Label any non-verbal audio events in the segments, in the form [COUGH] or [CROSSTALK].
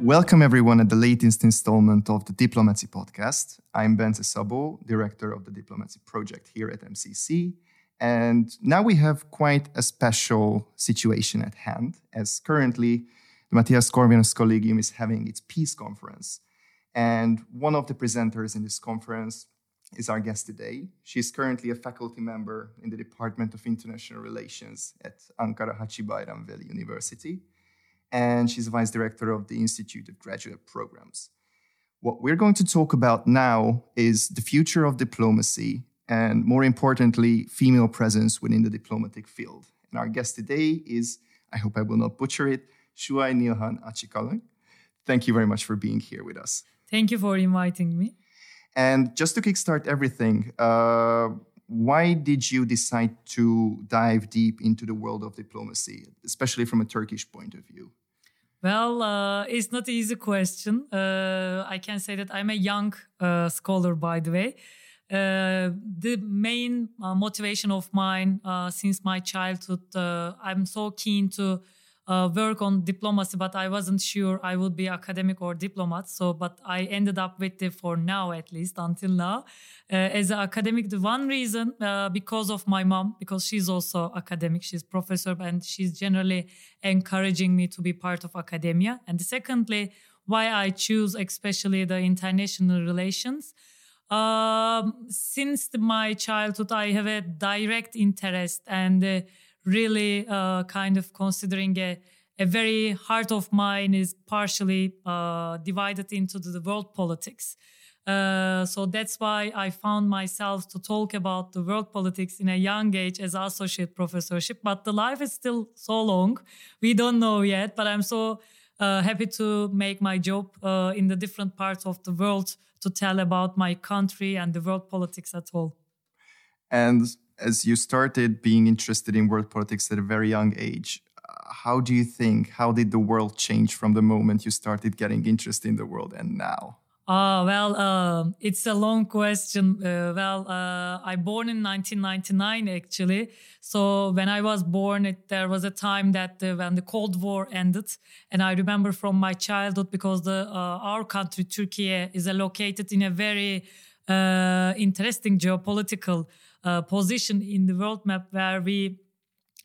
Welcome, everyone, at the latest installment of the Diplomacy Podcast. I'm Bence Szabó, director of the Diplomacy Project here at MCC. And now we have quite a special situation at hand, as currently the Mathias Corvinus Collegium is having its peace conference. And one of the presenters in this conference is our guest today. She's currently a faculty member in the Department of International Relations at Ankara Haci Bayram Veli University and she's vice director of the Institute of Graduate Programs. What we're going to talk about now is the future of diplomacy and, more importantly, female presence within the diplomatic field. And our guest today is, I hope I will not butcher it, Suay Nilhan Acikalin. Thank you very much for being here with us. Thank you for inviting me. And just to kickstart everything, uh, why did you decide to dive deep into the world of diplomacy, especially from a Turkish point of view? Well, uh, it's not an easy question. Uh, I can say that I'm a young uh, scholar, by the way. Uh, the main uh, motivation of mine uh, since my childhood, I'm so keen to uh, work on diplomacy, but I wasn't sure I would be academic or diplomat. So, but I ended up with it for now, at least until now, uh, as an academic. The one reason uh, because of my mom, because she's also academic, she's professor, and she's generally encouraging me to be part of academia. And secondly, why I choose especially the international relations. Um, since the, my childhood, I have a direct interest and uh, really uh, kind of considering a, a very heart of mine is partially uh, divided into the world politics. Uh, so that's why I found myself to talk about the world politics in a young age as associate professorship. But the life is still so long. We don't know yet, but I'm so uh, happy to make my job uh, in the different parts of the world to tell about my country and the world politics at all. And as you started being interested in world politics at a very young age, how do you think, how did the world change from the moment you started getting interested in the world and now? Oh, well, uh, it's a long question. Uh, well, uh, I born in 1999, actually. So when I was born, it, there was a time that uh, when the Cold War ended. And I remember from my childhood, because the, uh, our country, Turkey, is located in a very uh, interesting geopolitical uh, position in the world map where we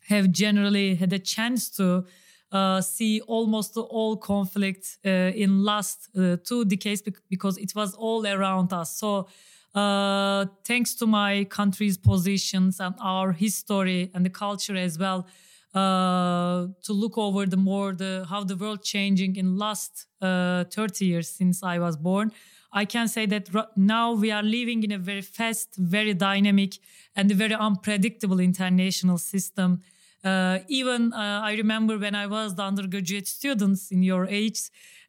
have generally had a chance to uh, see almost all conflict uh, in last uh, two decades because it was all around us. So uh, thanks to my country's positions and our history and the culture as well, uh, to look over the more the how the world changing in last 30 years since I was born. I can say that now we are living in a very fast, very dynamic, and very unpredictable international system. Uh, even uh, I remember when I was the undergraduate students in your age,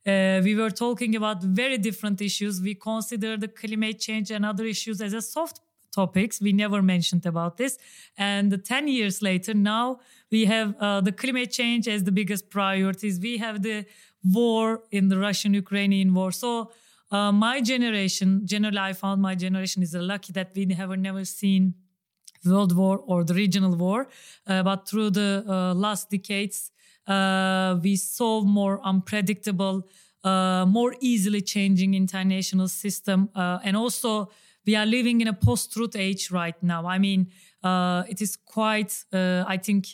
uh, we were talking about very different issues. We consider the climate change and other issues as a soft topics. We never mentioned about this. And 10 years later, now we have uh, the climate change as the biggest priorities. We have the war in the Russian-Ukrainian war. So uh, my generation, generally, I found my generation is lucky that we have never seen world war or the regional war, uh, but through the uh, last decades, uh, we saw more unpredictable, uh, more easily changing international system, uh, and also we are living in a post-truth age right now. I mean, it is quite, I think,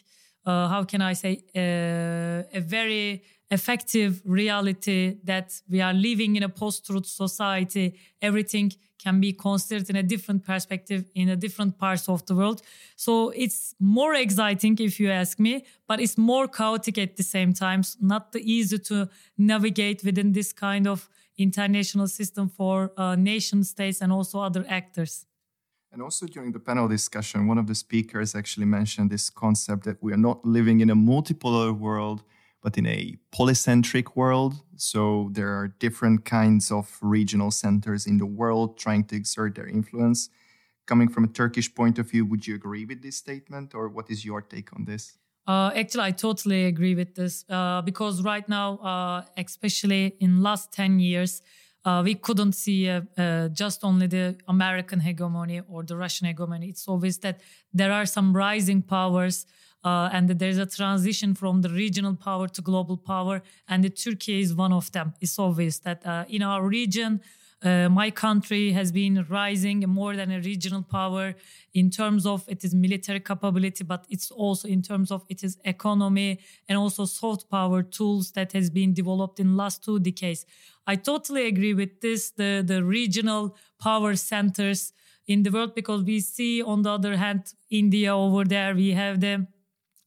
how can I say, a very effective reality that we are living in a post-truth society. Everything can be considered in a different perspective in a different parts of the world. So it's more exciting if you ask me but it's more chaotic at the same time. Not easy to navigate within this kind of international system for uh, nation states and also other actors. And also during the panel discussion one of the speakers actually mentioned this concept that we are not living in a multipolar world but in a polycentric world. So there are different kinds of regional centers in the world trying to exert their influence. Coming from a Turkish point of view, would you agree with this statement, or what is your take on this? Uh, actually, I totally agree with this uh, because right now, uh, especially in last ten years, uh, we couldn't see uh, uh, just only the American hegemony or the Russian hegemony. It's obvious that there are some rising powers uh, and that there's a transition from the regional power to global power, and Turkey is one of them. It's obvious that uh, in our region, uh, my country has been rising more than a regional power in terms of its military capability, but it's also in terms of its economy and also soft power tools that has been developed in last two decades. I totally agree with this. The the regional power centers in the world because we see on the other hand India over there we have the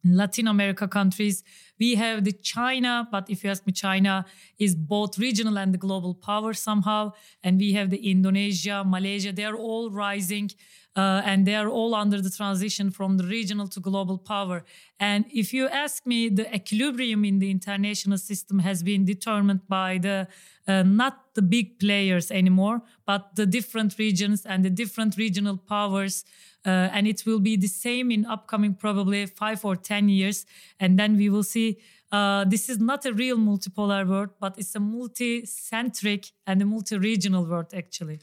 Latin America countries. We have the China, but if you ask me, China is both regional and the global power somehow. And we have the Indonesia, Malaysia, they are all rising uh, and they are all under the transition from the regional to global power. And if you ask me, the equilibrium in the international system has been determined by the uh, not the big players anymore, but the different regions and the different regional powers uh, and it will be the same in upcoming probably five or ten years and then we will see uh, this is not a real multipolar world but it's a multi-centric and a multi-regional world actually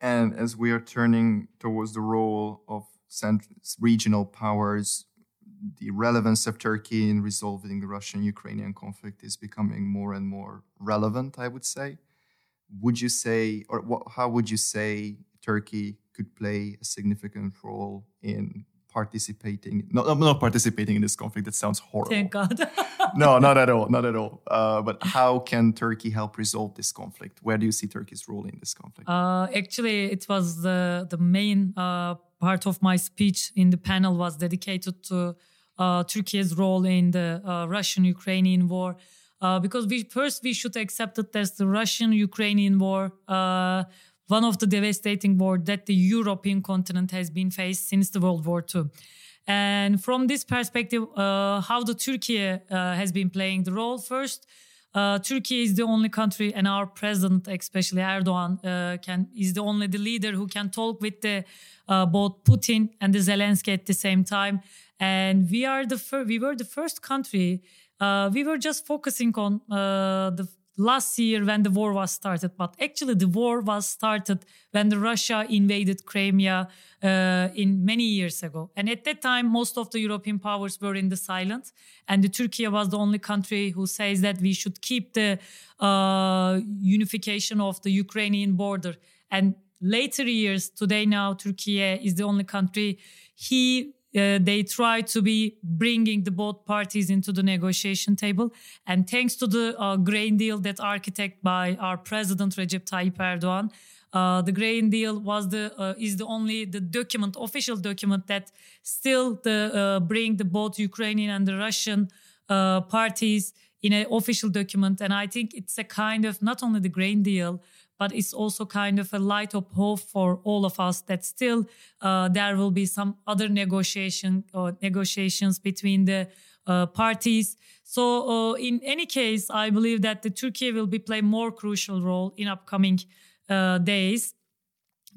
and as we are turning towards the role of regional powers the relevance of turkey in resolving the russian-ukrainian conflict is becoming more and more relevant i would say. Would you say or what, how would you say turkey could play a significant role in participating not, not participating in this conflict that sounds horrible. Thank god. [LAUGHS] No not at all not at all. Uh, but how can turkey help resolve this conflict? Where do you see turkey's role in this conflict? Uh, actually it was the the main uh, part of my speech in the panel was dedicated to uh, turkey's role in the uh, russian ukrainian war. Uh, because we first we should accept that there's the russian ukrainian war one of the devastating war that the European continent has been faced since the World War II. And from this perspective, uh, how the Turkey uh, has been playing the role. First, uh, Turkey is the only country, and our president, especially Erdogan, uh, can is the only the leader who can talk with the uh, both Putin and the Zelensky at the same time. And we are the fir- we were the first country. Uh, we were just focusing on the last year when the war was started, but actually the war was started when the Russia invaded Crimea uh, in many years ago. And at that time, most of the European powers were in the silence, and the Turkey was the only country who says that we should keep the uh, unification of the Ukrainian border. And later years, today now, Turkey is the only country he uh, they try to be bringing the both parties into the negotiation table. And thanks to the uh, grain deal that architect by our president Recep Tayyip Erdogan, uh, the grain deal was the uh, is the only the document official document that still the uh, bring the both Ukrainian and the Russian uh, parties in an official document. And I think it's a kind of not only the grain deal but it's also kind of a light of hope for all of us that still uh, there will be some other negotiation or negotiations between the uh, parties. So uh, in any case, I believe that the Turkey will be play more crucial role in upcoming uh, days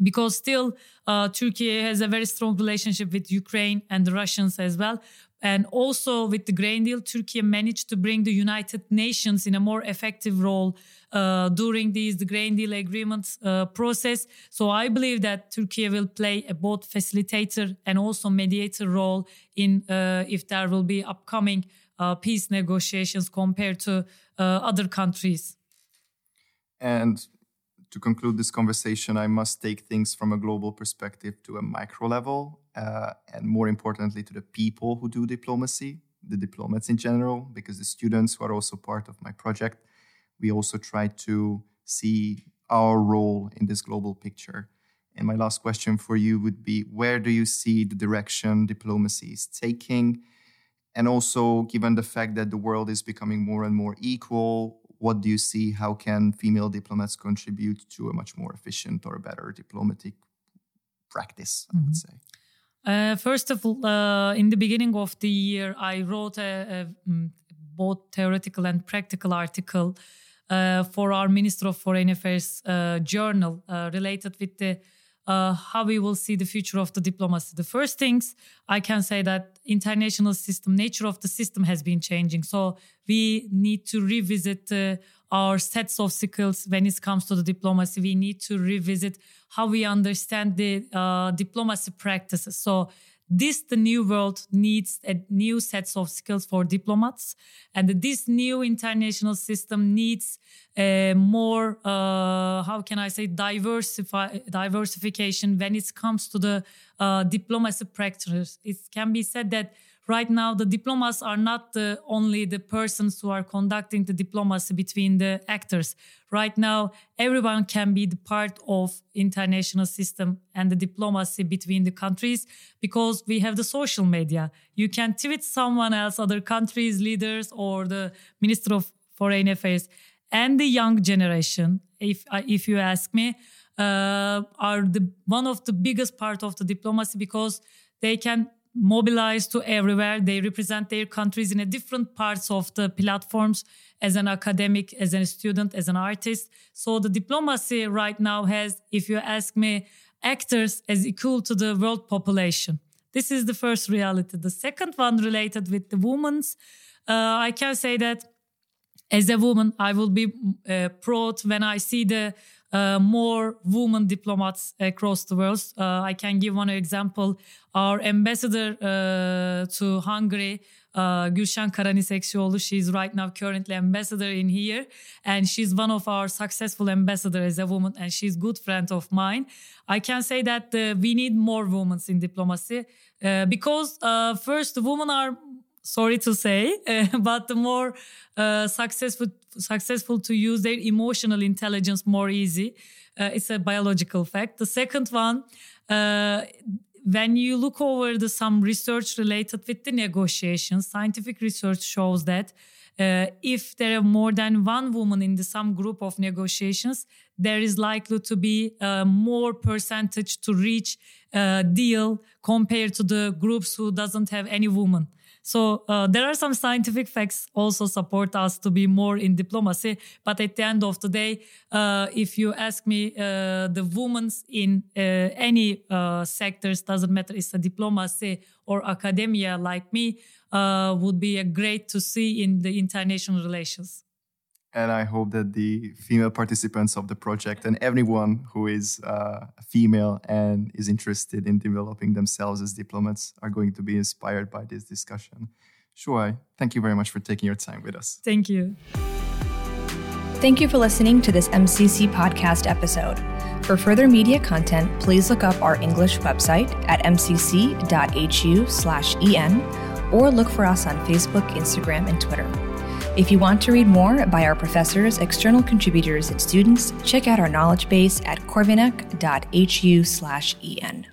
because still uh, Turkey has a very strong relationship with Ukraine and the Russians as well. And also with the grain deal, Turkey managed to bring the United Nations in a more effective role uh, during these the grain deal agreements uh, process. So I believe that Turkey will play a both facilitator and also mediator role in uh, if there will be upcoming uh, peace negotiations compared to uh, other countries. And to conclude this conversation, I must take things from a global perspective to a micro level, uh, and more importantly, to the people who do diplomacy, the diplomats in general, because the students who are also part of my project we also try to see our role in this global picture. And my last question for you would be where do you see the direction diplomacy is taking? And also, given the fact that the world is becoming more and more equal, what do you see? How can female diplomats contribute to a much more efficient or better diplomatic practice, I would mm-hmm. say? Uh, first of all, uh, in the beginning of the year, I wrote a, a, mm, both theoretical and practical article uh, for our Minister of Foreign Affairs uh, journal uh, related with the uh, how we will see the future of the diplomacy. The first things I can say that international system, nature of the system has been changing. So we need to revisit uh, our sets of skills when it comes to the diplomacy. We need to revisit how we understand the uh, diplomacy practices. So this the new world needs a new sets of skills for diplomats and this new international system needs a more uh, how can i say diversify diversification when it comes to the uh, diplomacy practices. It can be said that right now the diplomats are not the, only the persons who are conducting the diplomacy between the actors. Right now everyone can be the part of international system and the diplomacy between the countries because we have the social media. You can tweet someone else other countries leaders or the minister of foreign affairs. And the young generation if if you ask me uh, are the one of the biggest part of the diplomacy because they can mobilized to everywhere. They represent their countries in a different parts of the platforms as an academic, as a student, as an artist. So the diplomacy right now has, if you ask me, actors as equal to the world population. This is the first reality. The second one related with the women's, uh, I can say that as a woman, I will be uh, proud when I see the uh, more women diplomats across the world. Uh, I can give one example. Our ambassador uh, to Hungary, uh, Gülşen Karanisekçioğlu, she's right now currently ambassador in here, and she's one of our successful ambassador as a woman, and she's good friend of mine. I can say that uh, we need more women in diplomacy uh, because first, women are sorry to say, uh, [LAUGHS] but the more uh, successful successful to use their emotional intelligence more easy. Uh, it's a biological fact. The second one, uh, when you look over the some research related with the negotiations, scientific research shows that uh, if there are more than one woman in the some group of negotiations, there is likely to be uh, more percentage to reach a deal compared to the groups who doesn't have any woman. So uh, there are some scientific facts also support us to be more in diplomacy. But at the end of the day, uh, if you ask me, uh, the women's in uh, any uh, sectors doesn't matter. It's a diplomacy or academia like me uh, would be a great to see in the international relations. And I hope that the female participants of the project and everyone who is uh, female and is interested in developing themselves as diplomats are going to be inspired by this discussion. Suay, thank you very much for taking your time with us. Thank you. Thank you for listening to this MCC podcast episode. For further media content, please look up our English website at mcc.hu/en or look for us on Facebook, Instagram, and Twitter. If you want to read more by our professors, external contributors, and students, check out our knowledge base at corvinak.hu/en.